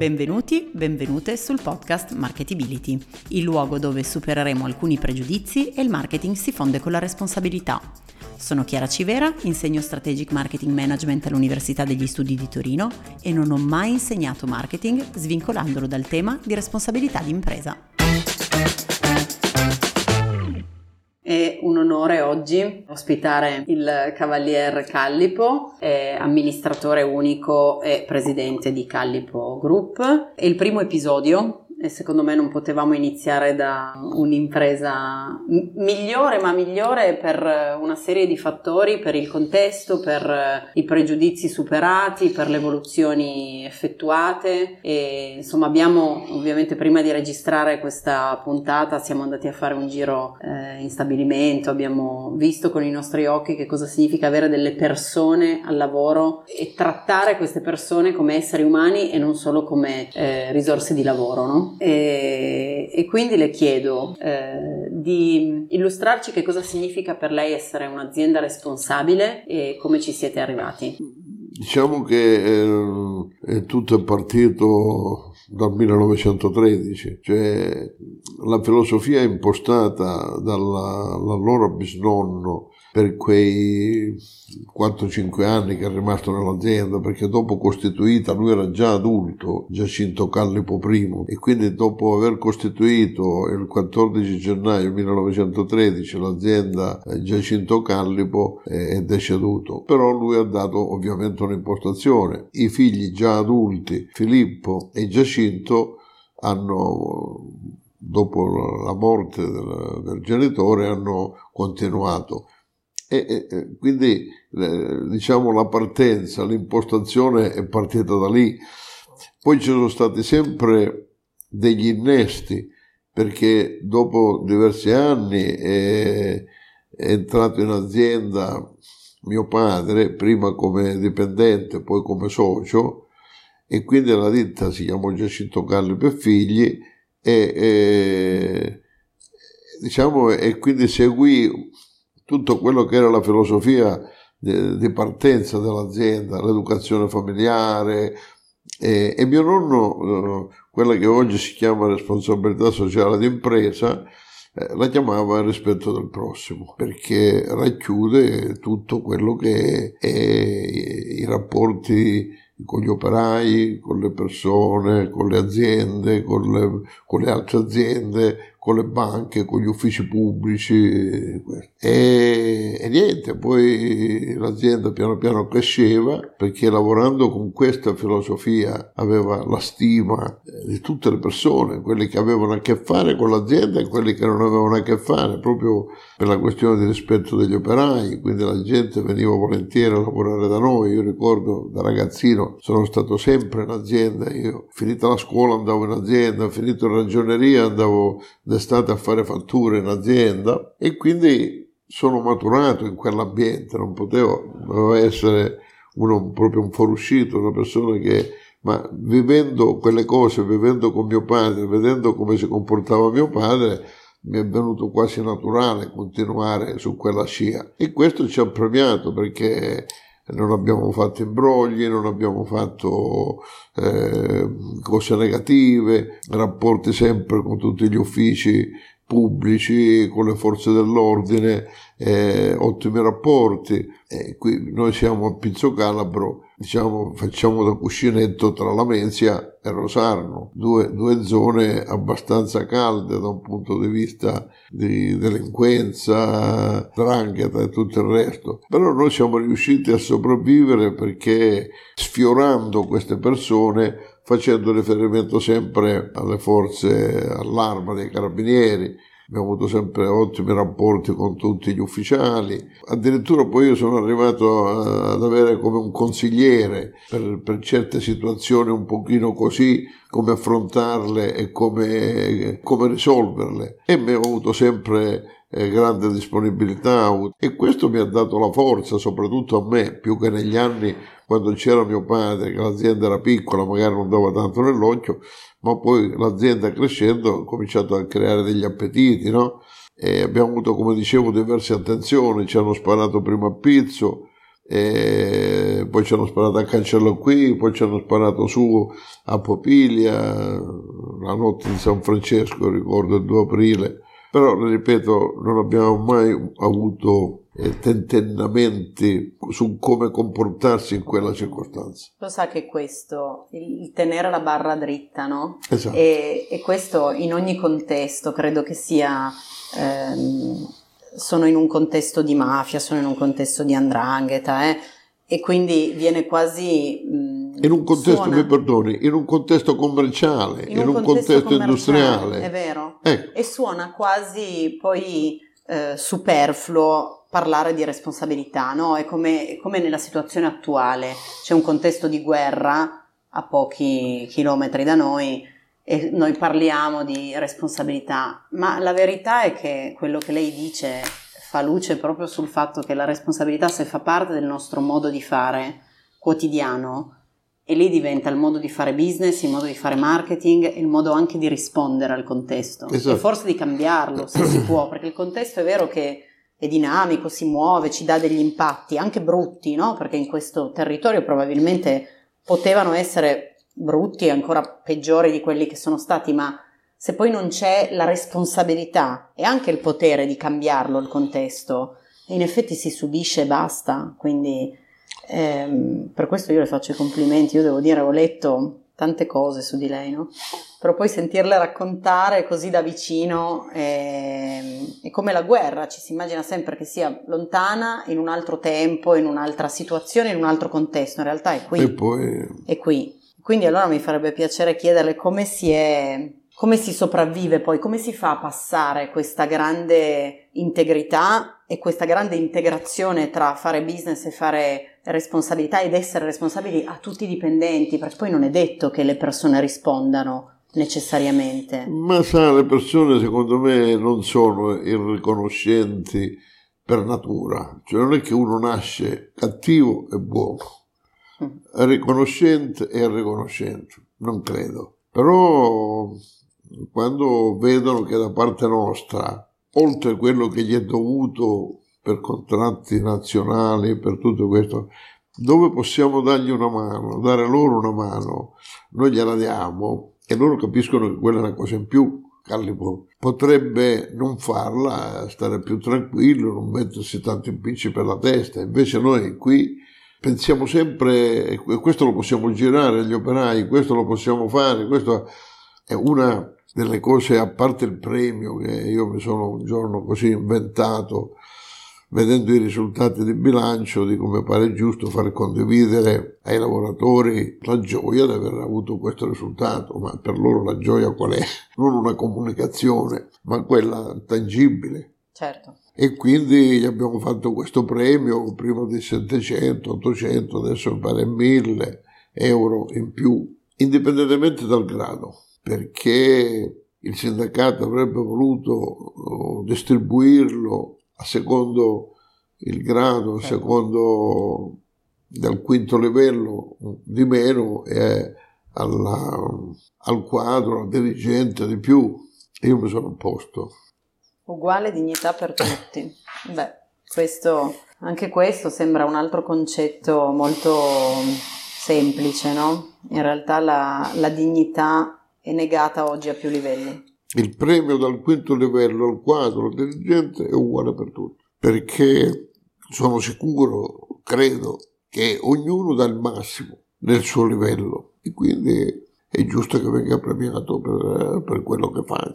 Benvenuti, benvenute sul podcast Marketability, il luogo dove supereremo alcuni pregiudizi e il marketing si fonde con la responsabilità. Sono Chiara Civera, insegno Strategic Marketing Management all'Università degli Studi di Torino e non ho mai insegnato marketing svincolandolo dal tema di responsabilità di È un onore oggi ospitare il Cavalier Callipo, amministratore unico e presidente di Callipo Group. È il primo episodio e secondo me non potevamo iniziare da un'impresa migliore, ma migliore per una serie di fattori, per il contesto, per i pregiudizi superati, per le evoluzioni effettuate e insomma abbiamo ovviamente prima di registrare questa puntata siamo andati a fare un giro eh, in stabilimento, abbiamo visto con i nostri occhi che cosa significa avere delle persone al lavoro e trattare queste persone come esseri umani e non solo come eh, risorse di lavoro, no? E, e, quindi le chiedo eh, di illustrarci che cosa significa per lei essere un'azienda responsabile e come ci siete arrivati. Diciamo che eh, è tutto partito dal 1913, cioè la filosofia impostata dall'allora bisnonno per quei 4-5 anni che è rimasto nell'azienda perché dopo costituita lui era già adulto Giacinto Callipo I e quindi dopo aver costituito il 14 gennaio 1913 l'azienda eh, Giacinto Callipo è deceduto. Però lui ha dato ovviamente un'impostazione. I figli già adulti Filippo e Giacinto hanno dopo la morte del, del genitore hanno continuato e, e quindi eh, diciamo la partenza, l'impostazione è partita da lì. Poi ci sono stati sempre degli innesti perché dopo diversi anni è, è entrato in azienda mio padre, prima come dipendente, poi come socio, e quindi la ditta si chiamò Giacinto Galli per figli e, e diciamo e quindi seguì tutto quello che era la filosofia di, partenza dell'azienda, l'educazione familiare e, e mio nonno, eh, quella che oggi si chiama responsabilità sociale d'impresa, eh, la chiamava il rispetto del prossimo, perché racchiude tutto quello che è i rapporti con gli operai, con le persone, con le aziende, con le, con le altre aziende, con le banche, con gli uffici pubblici e, e, niente, poi l'azienda piano piano cresceva perché lavorando con questa filosofia aveva la stima eh, di tutte le persone, quelli che avevano a che fare con l'azienda e quelli che non avevano a che fare, proprio per la questione di rispetto degli operai, quindi la gente veniva volentieri a lavorare da noi, io ricordo da ragazzino sono stato sempre in azienda, io finita la scuola andavo in azienda, finito in ragioneria andavo d'estate a fare fatture in azienda. E quindi sono maturato in quell'ambiente, non potevo, essere uno proprio un fuoruscito, una persona che ma vivendo quelle cose, vivendo con mio padre, vedendo come si comportava mio padre, mi è venuto quasi naturale continuare su quella scia. E questo ci ha premiato perché non abbiamo fatto imbrogli, non abbiamo fatto eh, cose negative, rapporti sempre con tutti gli uffici pubblici, con le forze dell'ordine, eh, ottimi rapporti. Eh, qui noi siamo a Pizzo Calabro, diciamo, facciamo da cuscinetto tra Lamenzia e Rosarno, due, due zone abbastanza calde da un punto di vista di delinquenza, drangheta e tutto il resto. Però noi siamo riusciti a sopravvivere perché sfiorando queste persone facendo riferimento sempre alle forze, all'arma dei carabinieri, abbiamo avuto sempre ottimi rapporti con tutti gli ufficiali. Addirittura poi io sono arrivato ad avere come un consigliere per, per certe situazioni un pochino così, come affrontarle e come, come risolverle. E mi ho avuto sempre eh, grande disponibilità e questo mi ha dato la forza, soprattutto a me, più che negli anni quando c'era mio padre, che l'azienda era piccola, magari non dava tanto nell'occhio, ma poi l'azienda crescendo ha cominciato a creare degli appetiti, no? E abbiamo avuto, come dicevo, diverse attenzioni, ci hanno sparato prima a Pizzo, e poi ci hanno sparato a Cancello qui, poi ci hanno sparato su a Popilia, la notte di San Francesco, ricordo il 2 aprile, però ripeto non abbiamo mai avuto eh, tentennamenti su come comportarsi in quella circostanza. Lo sa che questo, il tenere la barra dritta, no? Esatto. E, e questo in ogni contesto credo che sia... Ehm, sono in un contesto di mafia, sono in un contesto di andrangheta, eh, e quindi viene quasi... Mh, in un contesto, suona, mi perdoni, in un contesto commerciale, in, in un, contesto, contesto industriale. È vero. Ecco. E suona quasi poi eh, superfluo parlare di responsabilità, no? È come, come nella situazione attuale, c'è un contesto di guerra a pochi chilometri da noi, e noi parliamo di responsabilità, ma la verità è che quello che lei dice fa luce proprio sul fatto che la responsabilità se fa parte del nostro modo di fare quotidiano e lì diventa il modo di fare business, il modo di fare marketing e il modo anche di rispondere al contesto esatto. e forse di cambiarlo se si può, perché il contesto è vero che è dinamico, si muove, ci dà degli impatti anche brutti, no? Perché in questo territorio probabilmente potevano essere brutti e ancora peggiori di quelli che sono stati, ma se poi non c'è la responsabilità e anche il potere di cambiarlo il contesto, in effetti si subisce e basta. Quindi ehm, per questo io le faccio i complimenti. Io devo dire, ho letto tante cose su di lei, no? Però poi sentirle raccontare così da vicino è, è come la guerra, ci si immagina sempre che sia lontana in un altro tempo, in un'altra situazione, in un altro contesto. In realtà è qui. E poi... È qui. Quindi allora mi farebbe piacere chiederle come si è, come si sopravvive poi, come si fa a passare questa grande integrità e questa grande integrazione tra fare business e fare responsabilità ed essere responsabili a tutti i dipendenti, perché poi non è detto che le persone rispondano necessariamente. Ma sa, le persone secondo me non sono irriconoscenti per natura, cioè non è che uno nasce cattivo e buono riconoscente e riconoscente, non credo. Però quando vedono che da parte nostra, oltre quello che gli è dovuto per contratti nazionali, per tutto questo, dove possiamo dargli una mano, dare loro una mano, noi gliela diamo e loro capiscono che quella è una cosa in più. Callipo potrebbe non farla, stare più tranquillo, non mettersi tanto impicci per la testa, invece noi qui pensiamo sempre, e questo lo possiamo girare agli operai, questo lo possiamo fare, questo è una delle cose, a parte il premio che io mi sono un giorno così inventato, vedendo i risultati di bilancio, di come pare giusto far condividere ai lavoratori la gioia di aver avuto questo risultato, ma per loro la gioia qual è? Non una comunicazione, ma quella tangibile. Certo e quindi gli abbiamo fatto questo premio prima di 700, 800, adesso pare 1000 euro in più, indipendentemente dal grado, perché il sindacato avrebbe voluto oh, distribuirlo a secondo il grado, a certo. secondo dal quinto livello di meno e alla, al quadro, al dirigente di più. Io mi sono opposto uguale dignità per tutti. Beh, questo, anche questo sembra un altro concetto molto semplice, no? In realtà la, la dignità è negata oggi a più livelli. Il premio dal quinto livello al quadro dirigente è uguale per tutti, perché sono sicuro, credo, che ognuno dà il massimo nel suo livello e quindi è giusto che venga premiato per, per quello che fa.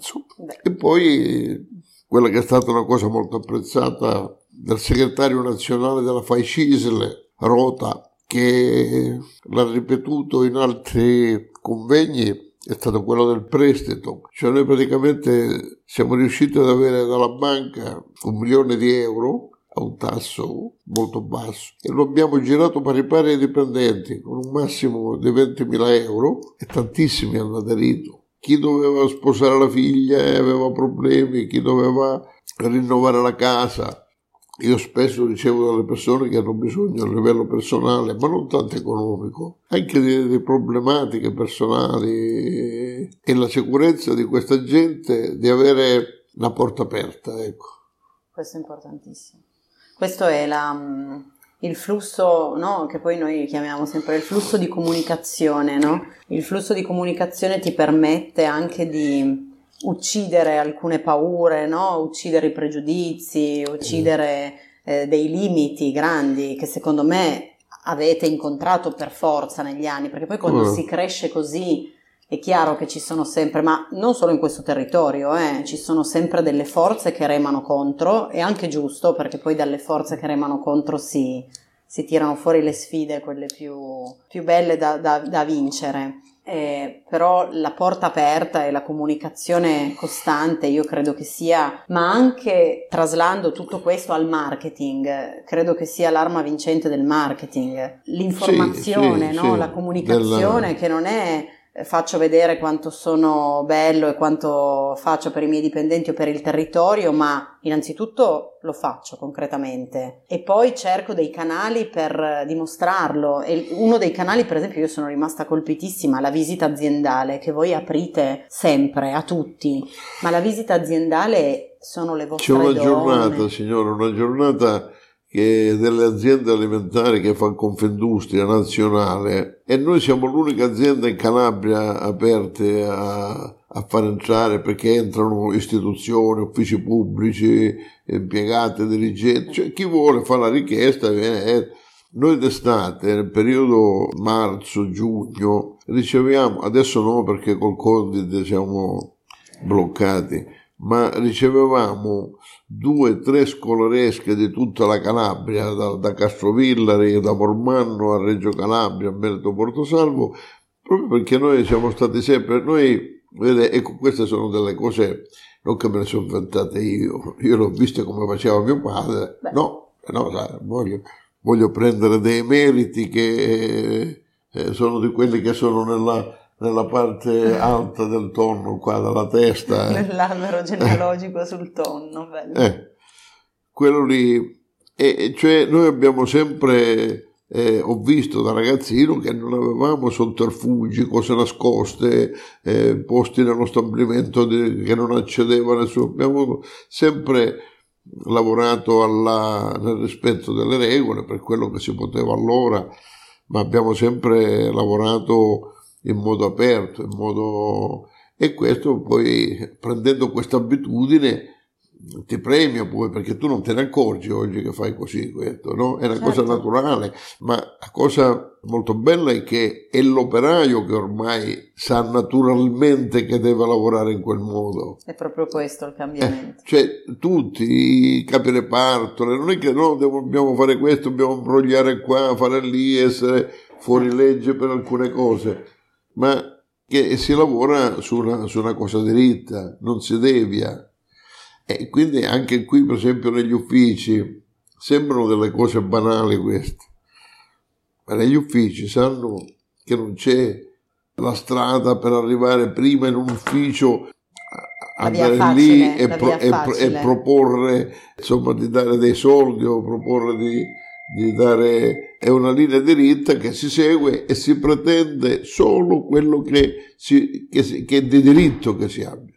E poi quella che è stata una cosa molto apprezzata del segretario nazionale della FAI Cisle, Rota, che l'ha ripetuto in altri convegni, è stato quello del prestito. Cioè noi praticamente siamo riusciti ad avere dalla banca un milione di euro a un tasso molto basso e lo abbiamo girato pari pari ai dipendenti con un massimo di 20.000 euro e tantissimi hanno aderito chi doveva sposare la figlia e aveva problemi, chi doveva rinnovare la casa. Io spesso ricevo dalle persone che hanno bisogno a livello personale, ma non tanto economico, anche di, di problematiche personali e la sicurezza di questa gente di avere la porta aperta. Ecco. Questo è importantissimo. Questo è la, il flusso, no? che poi noi chiamiamo sempre il flusso di comunicazione, no? Il flusso di comunicazione ti permette anche di uccidere alcune paure, no? Uccidere i pregiudizi, uccidere eh, dei limiti grandi che secondo me avete incontrato per forza negli anni, perché poi quando mm. si cresce così è chiaro che ci sono sempre, ma non solo in questo territorio, eh, ci sono sempre delle forze che remano contro, è anche giusto perché poi dalle forze che remano contro si, si tirano fuori le sfide, quelle più, più belle da, da, da vincere. Eh, però la porta aperta e la comunicazione costante io credo che sia, ma anche traslando tutto questo al marketing, credo che sia l'arma vincente del marketing, l'informazione, sì, no? sì, la comunicazione della... che non è faccio vedere quanto sono bello e quanto faccio per i miei dipendenti o per il territorio, ma innanzitutto lo faccio concretamente. E poi cerco dei canali per dimostrarlo. E uno dei canali per esempio io sono rimasta colpitissima la visita aziendale che voi aprite sempre a tutti, ma la visita aziendale sono le vostre C'è una donne. giornata, signora, una giornata che delle aziende alimentari che fa Confindustria nazionale e noi siamo l'unica azienda in Calabria aperte a, a far entrare perché entrano istituzioni, uffici pubblici, impiegati, dirigenti, cioè chi vuole fa la richiesta viene. Eh. Noi d'estate, nel periodo marzo-giugno, riceviamo, adesso no perché col Covid siamo bloccati, ma ricevevamo due, tre scolaresche di tutta la Calabria, da, da Castrovillari, da Mormanno a Reggio Calabria, a Merito Portosalvo, proprio perché noi siamo stati sempre, noi, vede, ecco, queste sono delle cose, non che me le sono inventate io, io l'ho viste come faceva mio padre, Beh. no, no, sai, voglio, voglio prendere dei meriti che eh, sono di quelli che sono nella nella parte alta del tonno, qua dalla testa. Eh. Nell'albero genealogico sul tonno, bello. Eh, quello lì, e, cioè noi abbiamo sempre, eh, ho visto da ragazzino che non avevamo sotterfugi, cose nascoste, eh, posti nello stabilimento di, che non accedeva nessuno, abbiamo sempre lavorato alla, nel rispetto delle regole per quello che si poteva allora, ma abbiamo sempre lavorato in modo aperto, in modo... e questo poi prendendo questa abitudine ti premia poi perché tu non te ne accorgi oggi che fai così questo, no? È una certo. cosa naturale, ma la cosa molto bella è che è l'operaio che ormai sa naturalmente che deve lavorare in quel modo. È proprio questo il cambiamento. Eh, cioè tutti, i capi reparto, non è che no, dobbiamo fare questo, dobbiamo imbrogliare qua, fare lì, essere fuori legge per alcune cose ma che si lavora su una, su una cosa dritta, non si devia. E quindi anche qui, per esempio, negli uffici, sembrano delle cose banali queste, ma negli uffici sanno che non c'è la strada per arrivare prima in un ufficio andare facile, lì e, pro, e, e, proporre insomma di dare dei soldi o proporre di di dare è una linea diritta che si segue e si pretende solo quello che, si, che, si, che è di diritto che si abbia.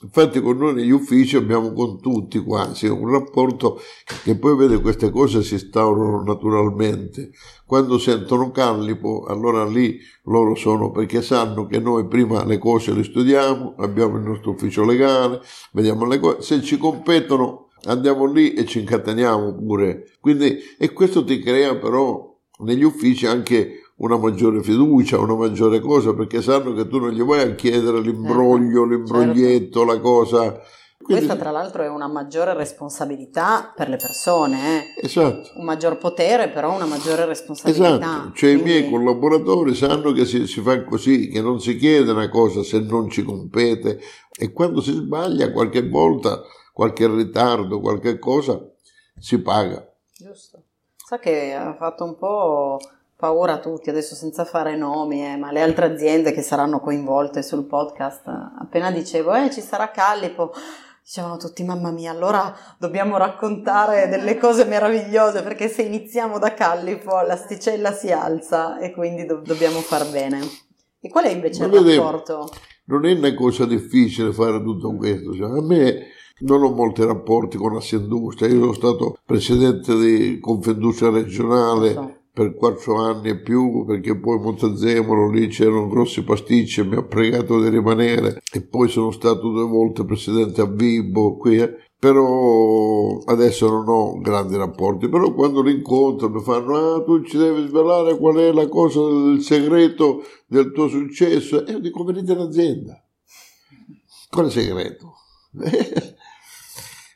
Infatti con noi negli uffici abbiamo con tutti quasi un rapporto che poi vede queste cose si instaurano naturalmente. Quando sentono Callipo, allora lì loro sono perché sanno che noi prima le cose le studiamo, abbiamo il nostro ufficio legale, vediamo le cose, se ci competono andiamo lì e ci incateniamo pure. Quindi, e questo ti crea però negli uffici anche una maggiore fiducia, una maggiore cosa, perché sanno che tu non gli vai a chiedere l'imbroglio, certo. l'imbroglietto, certo. la cosa. Quindi... Questa tra l'altro è una maggiore responsabilità per le persone, eh? esatto. un maggior potere però una maggiore responsabilità. Esatto, cioè Quindi... i miei collaboratori sanno che si, si, fa così, che non si chiede una cosa se non ci compete e quando si sbaglia qualche volta qualche ritardo, qualche cosa, si paga. Giusto. Sa che ha fatto un po' paura a tutti, adesso senza fare nomi, eh, ma le altre aziende che saranno coinvolte sul podcast, appena dicevo, eh, ci sarà Callipo, dicevano tutti, mamma mia, allora dobbiamo raccontare delle cose meravigliose, perché se iniziamo da Callipo l'asticella si alza e quindi do- dobbiamo far bene. E qual è invece ma il vede, rapporto? Non è una cosa difficile fare tutto questo, cioè, a me non ho molti rapporti con Assindustria, io sono stato presidente di Confindustria regionale per quattro anni e più perché poi Montezemolo lì c'erano grossi pasticci e mi ha pregato di rimanere. E poi sono stato due volte presidente a Vibo qui eh. però adesso non ho grandi rapporti. Però quando li incontro mi fanno ah tu ci devi svelare qual è la cosa il segreto del tuo successo? E io dico venite in azienda. Qual è il segreto?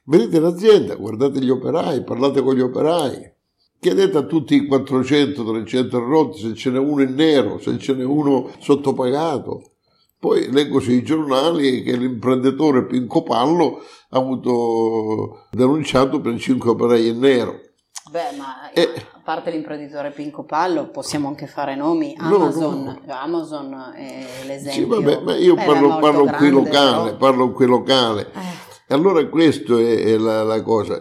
venite in azienda guardate gli operai parlate con gli operai Chiedete a tutti i 400-300 rotti se ce n'è uno in nero, se ce n'è uno sottopagato. Poi leggo sui giornali che l'imprenditore Pinco Pallo ha avuto denunciato per 5 operai in nero. Beh, ma e, a parte l'imprenditore Pinco Pallo, possiamo anche fare nomi. Amazon, no, no. Amazon è l'esempio. Sì, vabbè, ma io parlo, parlo qui locale, però... parlo qui locale. Eh. E allora questa è, è la, la, cosa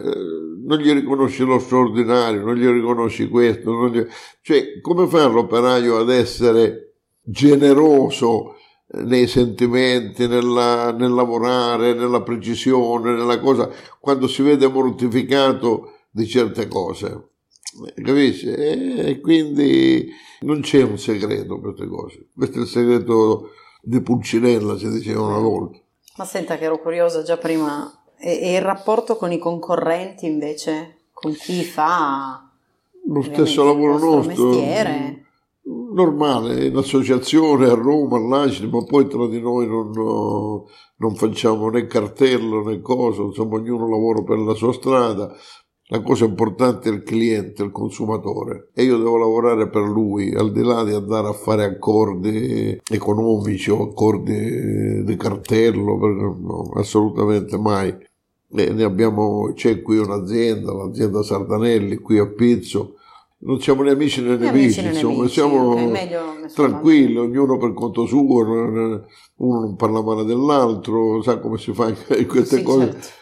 non gli riconosci lo straordinario, non gli riconosci questo, gli... cioè come fa l'operaio ad essere generoso nei sentimenti, nella, nel lavorare, nella precisione, nella cosa, quando si vede mortificato di certe cose. Capisci? E quindi non c'è un segreto queste cose. Questo è il segreto di Pulcinella, si diceva una volta. Ma senta che ero curiosa già prima e, e, il rapporto con i concorrenti invece, con chi fa lo stesso lavoro nostro? Mestiere? Normale, in associazione a Roma, all'Acini, ma poi tra di noi non, non facciamo né cartello né cosa, insomma ognuno lavora per la sua strada. La cosa importante è il cliente, il consumatore e io devo lavorare per lui, al di là di andare a fare accordi economici o accordi di cartello, no, assolutamente mai ne abbiamo, c'è qui un'azienda, l'azienda Sardanelli, qui a Pizzo, non siamo né amici né nemici, insomma, siamo tranquilli, ognuno per conto suo, uno non parla male dell'altro, sa come si fa in queste sì, cose. Certo.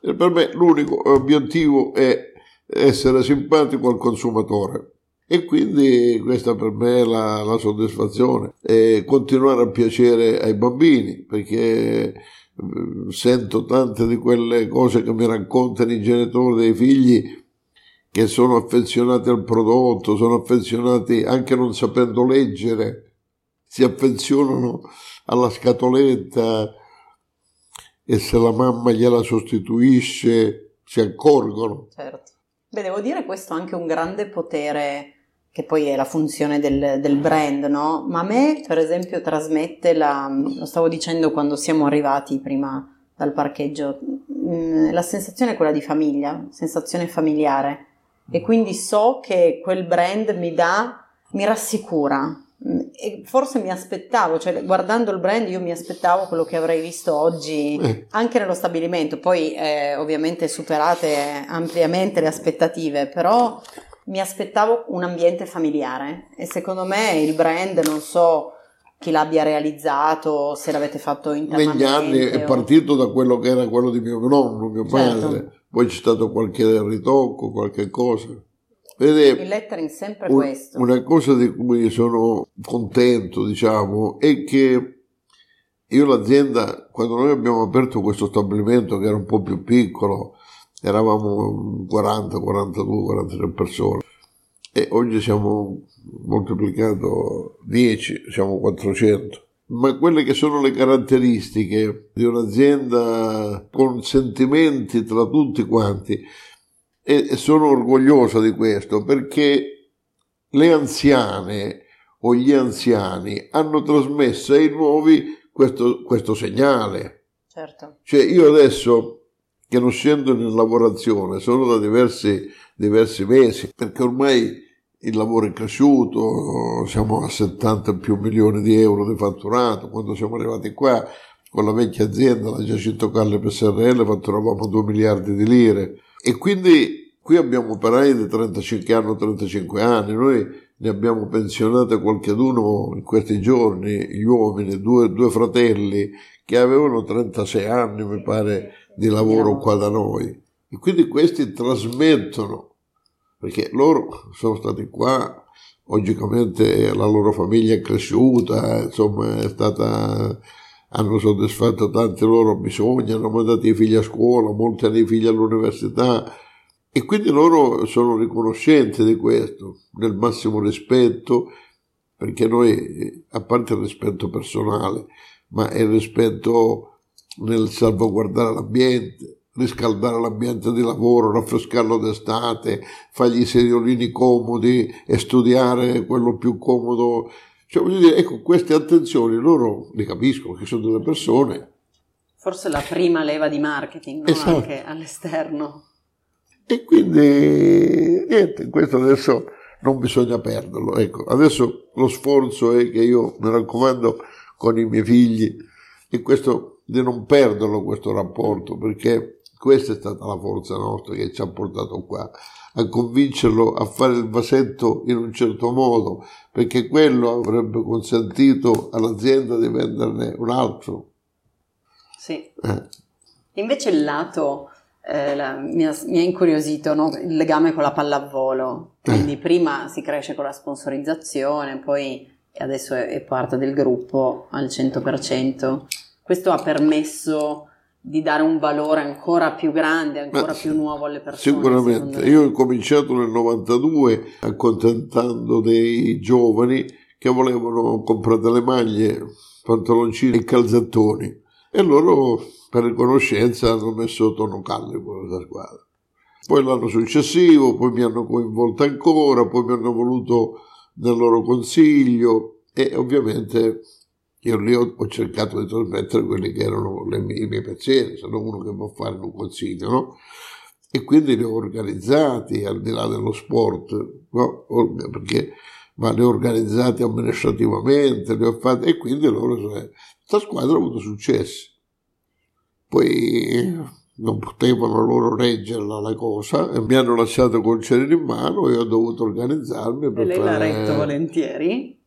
Per me l'unico obiettivo è essere simpatico al consumatore. E quindi questa per me è la, la soddisfazione, e continuare a piacere ai bambini, perché sento tante di quelle cose che mi raccontano i genitori dei figli che sono affezionati al prodotto, sono affezionati anche non sapendo leggere, si affezionano alla scatoletta e se la mamma gliela sostituisce si accorgono. Certo. Beh, devo dire questo è anche un grande potere che poi è la funzione del, del, brand, no? Ma a me, per esempio, trasmette la, lo stavo dicendo quando siamo arrivati prima dal parcheggio, mm, la sensazione è quella di famiglia, sensazione familiare. E quindi so che quel brand mi dà, mi rassicura. E forse mi aspettavo, cioè guardando il brand io mi aspettavo quello che avrei visto oggi eh. anche nello stabilimento, poi eh, ovviamente superate ampiamente le aspettative, però mi aspettavo un ambiente familiare e secondo me il brand, non so chi l'abbia realizzato, se l'avete fatto internamente. Negli anni è partito da quello che era quello di mio nonno, mio certo. padre, poi c'è stato qualche ritocco, qualche cosa. Vede, il lettering sempre un, questo. Una cosa di cui sono contento, diciamo, è che io l'azienda, quando noi abbiamo aperto questo stabilimento che era un po' più piccolo, eravamo 40, 42, 43 persone e oggi siamo moltiplicato 10, siamo 400. Ma quelle che sono le caratteristiche di un'azienda con sentimenti tra tutti quanti, e sono orgogliosa di questo perché le anziane o gli anziani hanno trasmesso ai nuovi questo, questo segnale. Certo. Cioè io adesso che non scendo in lavorazione solo da diversi, diversi mesi, perché ormai il lavoro è cresciuto, siamo a 70 più milioni di euro di fatturato, quando siamo arrivati qua con la vecchia azienda, la Giacinto Calle PSRL, fatturavamo 2 miliardi di lire e quindi qui abbiamo operai di 35 anni, 35 anni, noi ne abbiamo pensionate qualcheduno in questi giorni, gli uomini, due, due fratelli che avevano 36 anni, mi pare, di lavoro qua da noi. E quindi questi trasmettono, perché loro sono stati qua, logicamente la loro famiglia è cresciuta, insomma è stata hanno soddisfatto tanti loro bisogni, hanno mandato i figli a scuola, molti hanno i figli all'università e quindi loro sono riconoscenti di questo, nel massimo rispetto, perché noi, a parte il rispetto personale, ma è il rispetto nel salvaguardare l'ambiente, riscaldare l'ambiente di lavoro, raffrescarlo d'estate, fargli i seriolini comodi e studiare quello più comodo. Cioè, voglio dire, ecco, queste attenzioni loro li capiscono che sono delle persone. Forse la prima leva di marketing, no? esatto. anche all'esterno. E quindi, niente, questo adesso non bisogna perderlo. Ecco, adesso lo sforzo è che io mi raccomando con i miei figli e questo di non perderlo questo rapporto perché questa è stata la forza nostra che ci ha portato qua, a convincerlo a fare il vasetto in un certo modo, perché quello avrebbe consentito all'azienda di venderne un altro. Sì. Eh. Invece il lato eh, la, mi, ha, mi, ha, incuriosito no? il legame con la pallavolo, quindi eh. prima si cresce con la sponsorizzazione, poi adesso è, è parte del gruppo al 100%. Questo ha permesso di dare un valore ancora più grande, ancora Ma, più nuovo alle persone. Sicuramente, io ho cominciato nel 92 accontentando dei giovani che volevano comprare le maglie, pantaloncini e calzettoni e loro per riconoscenza hanno messo Tono Callipo nella squadra. Poi l'anno successivo, poi mi hanno coinvolto ancora, poi mi hanno voluto nel loro consiglio e ovviamente io lì ho, ho, cercato di trasmettere quelli che erano mie, i miei pensieri, sono uno che può fare un consiglio, no? E quindi li ho organizzati al di là dello sport, no? Perché, ma li ho organizzati amministrativamente, li ho fatti, e quindi loro, questa squadra ha avuto successo. Poi non potevano loro reggerla la cosa e mi hanno lasciato col cerino in mano e ho dovuto organizzarmi per e lei fare... l'ha retto volentieri?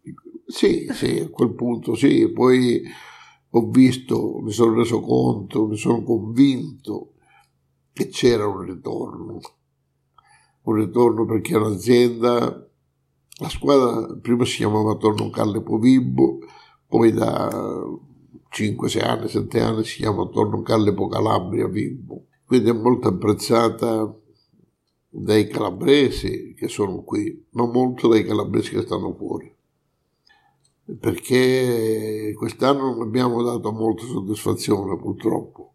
Sì, sì, a quel punto sì, poi ho visto, mi sono reso conto, mi sono convinto che c'era un ritorno, un ritorno perché un'azienda, la squadra prima si chiamava Torno Callepo Vibbo, poi da 5-6 anni, 7 anni si chiama Torno Callepo Calabria Vibbo, quindi è molto apprezzata dai calabresi che sono qui, ma molto dai calabresi che stanno fuori perché quest'anno non abbiamo dato molta soddisfazione purtroppo.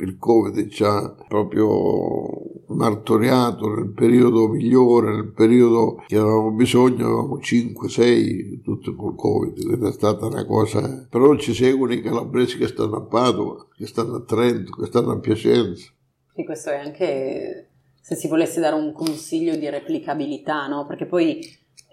Il Covid ci ha proprio martoriato nel periodo migliore, nel periodo che avevamo bisogno, avevamo 5-6 tutti col Covid, ed è stata una cosa... Però ci seguono i calabresi che stanno a Padova, che stanno a Trento, che stanno a Piacenza. Sì, questo è anche se si volesse dare un consiglio di replicabilità, no? Perché poi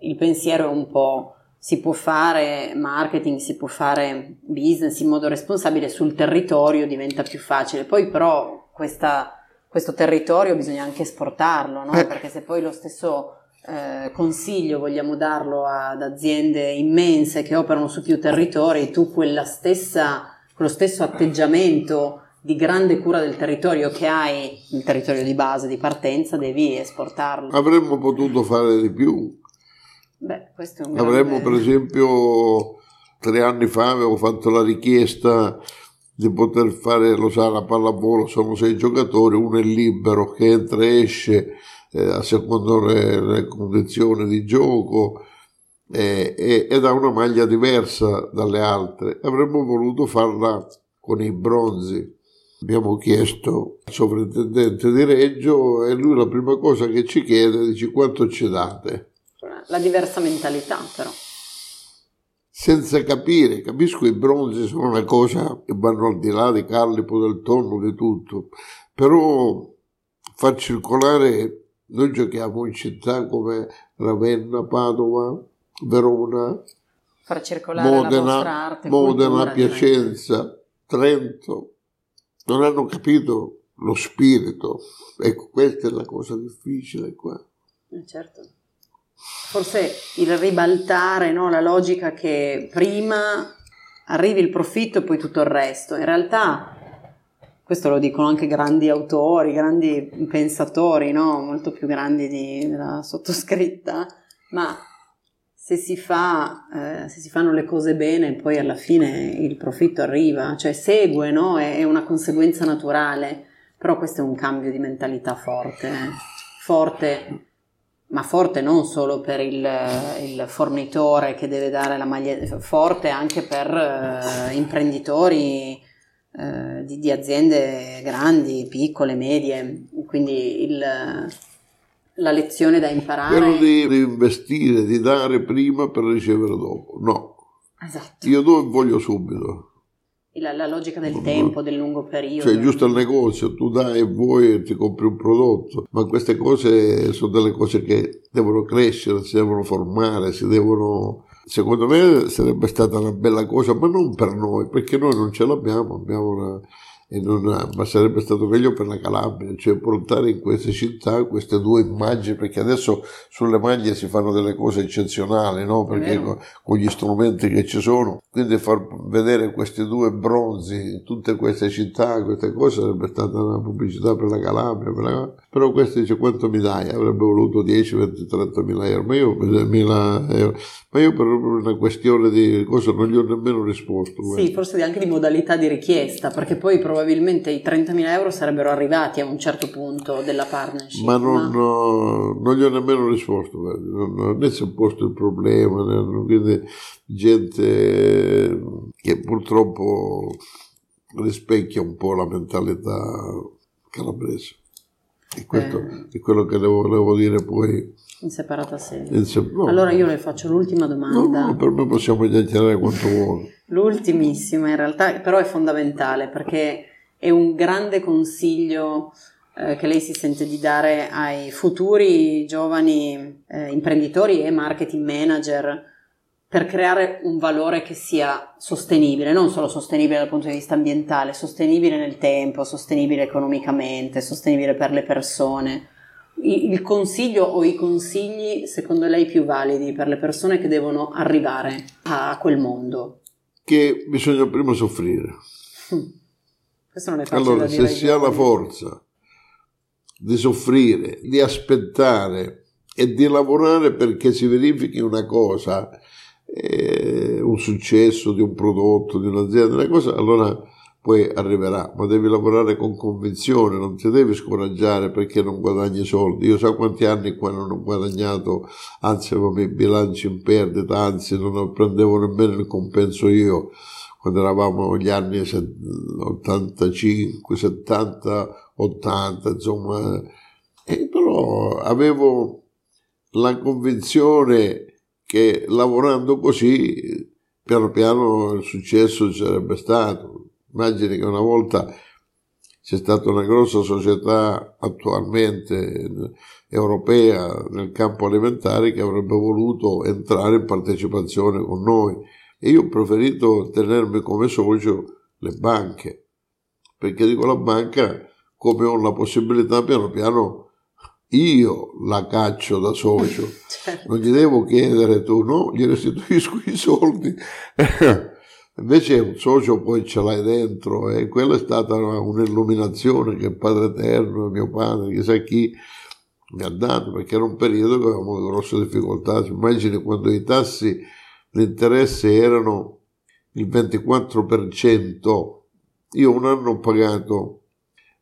il pensiero è un po' si può fare marketing, si può fare business in modo responsabile sul territorio, diventa più facile. Poi però questa, questo territorio bisogna anche esportarlo, no? Eh. perché se poi lo stesso eh, consiglio vogliamo darlo ad aziende immense che operano su più territori, tu stessa, quello stesso atteggiamento di grande cura del territorio che hai, il territorio di base, di partenza, devi esportarlo. Avremmo potuto fare di più Beh, questo è un Avremmo per esempio tre anni fa avevo fatto la richiesta di poter fare, lo sa, la pallavolo, sono sei giocatori, uno è libero che entra e esce eh, a secondo le, le, condizioni di gioco eh, e, ed ha una maglia diversa dalle altre. Avremmo voluto farla con i bronzi. Abbiamo chiesto al sovrintendente di Reggio e lui la prima cosa che ci chiede dice quanto ci date la diversa mentalità però. Senza capire, capisco i bronzi sono una cosa che vanno al di là di Callipo, del tonno, di tutto, però far circolare, noi giochiamo in città come Ravenna, Padova, Verona, far circolare Modena, arte, Modena cultura, Piacenza, Trento, non hanno capito lo spirito. Ecco, questa è la cosa difficile qua. Eh certo forse il ribaltare no? la logica che prima arrivi il profitto e poi tutto il resto. In realtà, questo lo dicono anche grandi autori, grandi pensatori, no? molto più grandi di, della sottoscritta, ma se si, fa, eh, se si fanno le cose bene, poi alla fine il profitto arriva, cioè segue, no? È, è una conseguenza naturale, però questo è un cambio di mentalità forte, eh. forte, ma forte non solo per il, il, fornitore che deve dare la maglietta, forte anche per eh, imprenditori eh, di, di aziende grandi, piccole, medie, quindi il la lezione da imparare. Quello di, investire, di dare prima per ricevere dopo. No. Esatto. Io do voglio subito. La, la, logica del tempo, del lungo periodo. Cioè, giusto il negozio, tu dai e vuoi e ti compri un prodotto, ma queste cose sono delle cose che devono crescere, si devono formare, si devono... Secondo me sarebbe stata una bella cosa, ma non per noi, perché noi non ce l'abbiamo, abbiamo una non, ma sarebbe stato meglio per la Calabria, cioè portare in queste città queste due immagini, perché adesso sulle maglie si fanno delle cose eccezionali, no? perché con, con, gli strumenti che ci sono, quindi far vedere questi due bronzi in tutte queste città, queste cose sarebbe stata una pubblicità per la Calabria, per la... però questo dice quanto mi dai? Avrebbe voluto 10, 20, 30 mila euro, ma io, euro. Ma io per una questione di cosa non gli ho nemmeno risposto. Sì, forse anche di modalità di richiesta, perché poi probabilmente i 30.000 euro sarebbero arrivati a un certo punto della partnership. Ma non, ma... No, non gli ho nemmeno risposto, non, non si è posto il problema, quindi gente che purtroppo rispecchia un po' la mentalità calabrese. E questo eh. è quello che le volevo dire poi in separata sede. In se- no. Allora io le faccio l'ultima domanda. No, no, per me possiamo chiacchierare quanto vuoi. L'ultimissima in realtà, però è fondamentale perché è un grande consiglio eh, che lei si sente di dare ai futuri giovani eh, imprenditori e marketing manager per creare un valore che sia sostenibile, non solo sostenibile dal punto di vista ambientale, sostenibile nel tempo, sostenibile economicamente, sostenibile per le persone il consiglio o i consigli secondo lei più validi per le persone che devono arrivare a quel mondo? Che bisogna prima soffrire. Questo non è facile allora, se si ha la forza di soffrire, di aspettare e di lavorare perché si verifichi una cosa, eh, un successo di un prodotto, di un'azienda, una cosa, allora poi arriverà, ma devi lavorare con convinzione, non ti devi scoraggiare perché non guadagni soldi. Io so quanti anni qua non ho guadagnato, anzi avevo i bilanci in perdita, anzi non prendevo nemmeno il compenso io quando eravamo negli anni 85, 70, 80, insomma, e però avevo la convinzione che lavorando così piano piano il successo ci sarebbe stato. Immagini che una volta c'è stata una grossa società attualmente europea nel campo alimentare che avrebbe voluto entrare in partecipazione con noi e io ho preferito tenermi come socio le banche perché dico la banca come ho la possibilità piano piano io la caccio da socio certo. non gli devo chiedere tu no gli restituisco i soldi Invece un socio poi ce l'hai dentro e quella è stata un'illuminazione che il Padre Eterno, mio padre, chissà chi mi ha dato, perché era un periodo che avevamo grosse difficoltà. Immagini quando i tassi di interesse erano il 24%, io un anno ho pagato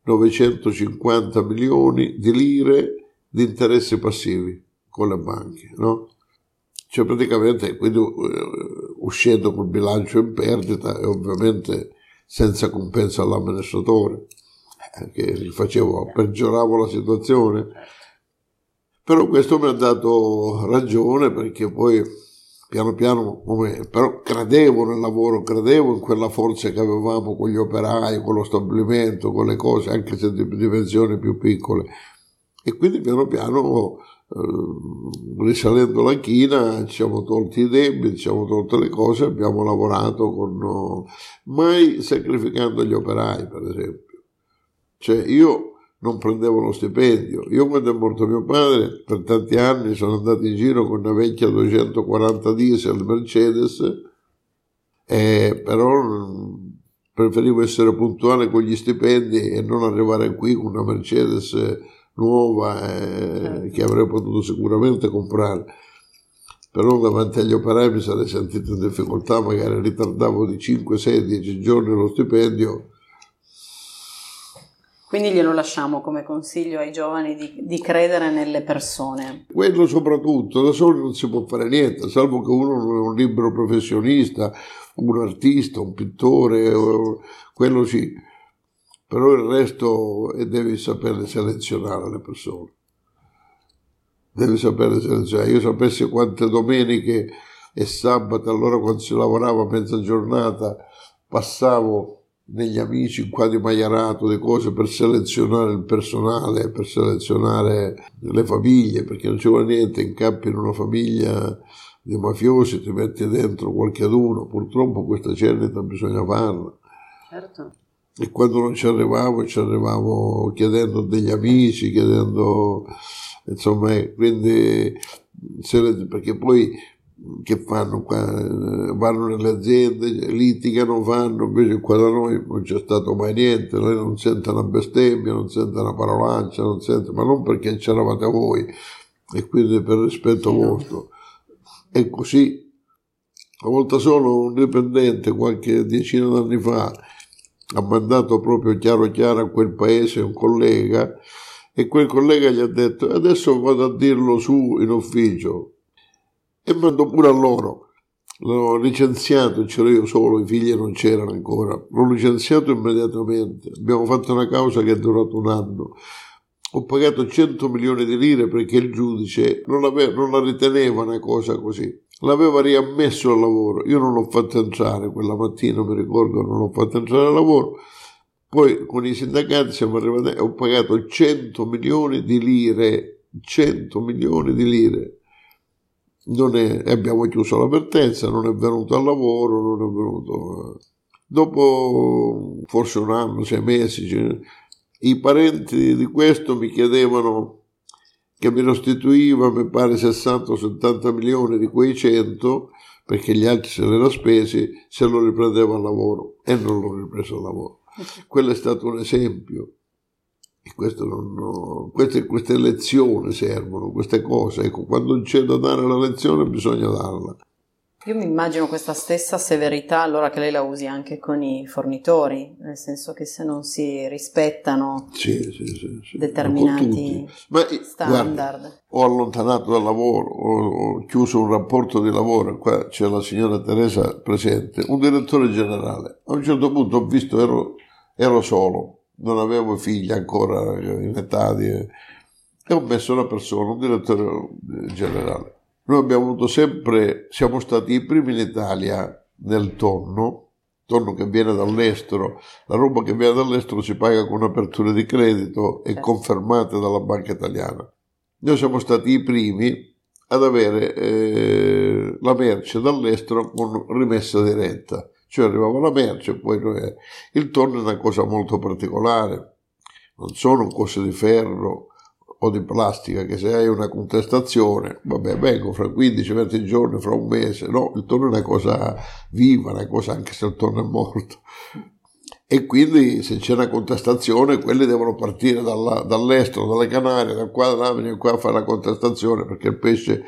950 milioni di lire di interessi passivi con le banche, no? Cioè praticamente quindi uh, uscendo col bilancio in perdita e ovviamente senza compenso all'amministratore, eh, che facevo, peggioravo la situazione. Però questo mi ha dato ragione perché poi piano piano, come, però credevo nel lavoro, credevo in quella forza che avevamo con gli operai, con lo stabilimento, con le cose, anche se di dimensioni più piccole. E quindi piano piano eh, risalendo la china ci siamo tolti i debiti, ci siamo tolte le cose, abbiamo lavorato con, mai sacrificando gli operai per esempio. Cioè io non prendevo lo stipendio, io quando è morto mio padre per tanti anni sono andato in giro con una vecchia 240 diesel Mercedes, eh, però preferivo essere puntuale con gli stipendi e non arrivare qui con una Mercedes nuova eh, certo. che avrei potuto sicuramente comprare. però davanti agli operai mi sarei sentito in difficoltà, magari ritardavo di 5, 6, 10 giorni lo stipendio. Quindi glielo lasciamo come consiglio ai giovani di, di, credere nelle persone. Quello soprattutto, da solo non si può fare niente, salvo che uno non è un libero professionista, un artista, un pittore, quello sì. Però il resto devi sapere selezionare le persone deve sapere selezionare. Io sapessi quante domeniche e sabato, allora quando si lavorava mezza giornata, passavo negli amici qua di Maiarato, le cose per selezionare il personale, per selezionare le famiglie, perché non ci vuole niente, incappi in una famiglia di mafiosi, ti metti dentro qualche aduno, purtroppo questa cernita bisogna farla. Certo. E quando non ci arrivavo, ci arrivavo chiedendo degli amici, chiedendo insomma, quindi perché poi che fanno qua? Vanno nelle aziende, litigano, vanno, invece qua da noi non c'è stato mai niente, noi non sentono una bestemmia, non sentono una parolaccia, non sentono, ma non perché c'eravate voi, e quindi per rispetto sì, vostro. È così. Una volta solo un dipendente, qualche decina d'anni fa, ha mandato proprio chiaro chiaro a quel paese un collega e quel collega gli ha detto adesso vado a dirlo su in ufficio e mando pure a loro. L'ho licenziato c'ero io solo i figli non c'erano ancora. L'ho licenziato immediatamente. Abbiamo fatto una causa che è durata un anno. Ho pagato 100 milioni di lire perché il giudice non, aveva, non la riteneva una cosa così. L'aveva riammesso al lavoro. Io non l'ho fatto entrare quella mattina mi ricordo non l'ho fatto entrare al lavoro. Poi con i sindacati siamo arrivati, ho pagato 100 milioni di lire, 100 milioni di lire. È, abbiamo chiuso l'avvertenza, non è venuto al lavoro, non è venuto... Dopo forse un anno, sei mesi, cioè, i parenti di questo mi chiedevano che mi restituiva, mi pare, 60 o 70 milioni di quei 100, perché gli altri se li era spesi, se lo riprendeva al lavoro e non l'ho ripreso al lavoro. Quello è stato un esempio. E non, queste, queste, lezioni servono, queste cose. Ecco, quando c'è da dare la lezione bisogna darla. Io mi immagino questa stessa severità allora che lei la usi anche con i fornitori, nel senso che se non si rispettano sì, sì, sì, determinati Ma, standard. Guarda, ho allontanato dal lavoro, ho, ho, chiuso un rapporto di lavoro, qua c'è la signora Teresa presente, un direttore generale. A un certo punto ho visto, ero ero solo, non avevo figli ancora in età di... e ho messo una persona, un direttore generale. Noi abbiamo avuto sempre, siamo stati i primi in Italia nel tonno, tonno che viene dall'estero, la roba che viene dall'estero si paga con aperture di credito e certo. confermate dalla banca italiana. Noi siamo stati i primi ad avere eh, la merce dall'estero con rimessa diretta cioè arrivava la merce, poi il tonno è una cosa molto particolare, non sono cose di ferro o di plastica che se hai una contestazione, vabbè, vengo fra 15-20 giorni, fra un mese, no, il tonno è una cosa viva, una cosa anche se il tonno è morto. E quindi se c'è una contestazione, quelli devono partire dalla, dall'estero, dalle Canarie, da qua, da là, venire qua a fare la contestazione perché il pesce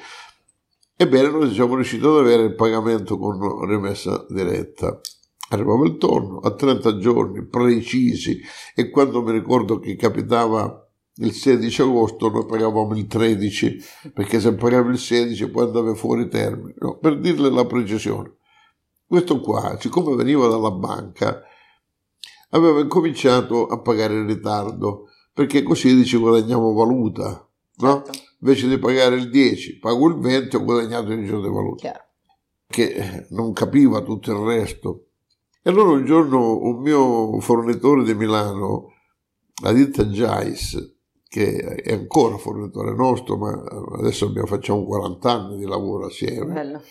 Ebbene, noi siamo riusciti ad avere il pagamento con rimessa diretta. Arrivava il torno a 30 giorni precisi e quando mi ricordo che capitava il 16 agosto noi pagavamo il 13 perché se pagavi il 16 poi andava fuori termine, no, per dirle la precisione. Questo qua, siccome veniva dalla banca, aveva incominciato a pagare in ritardo perché così ci guadagniamo valuta, no? Invece di pagare il 10 pago il 20 ho guadagnato il giorno di valuta. Chiaro. che non capiva tutto il resto. E allora un giorno un mio fornitore di Milano la ditta Jais che è ancora fornitore nostro ma adesso abbiamo, facciamo 40 anni di lavoro assieme. Bello.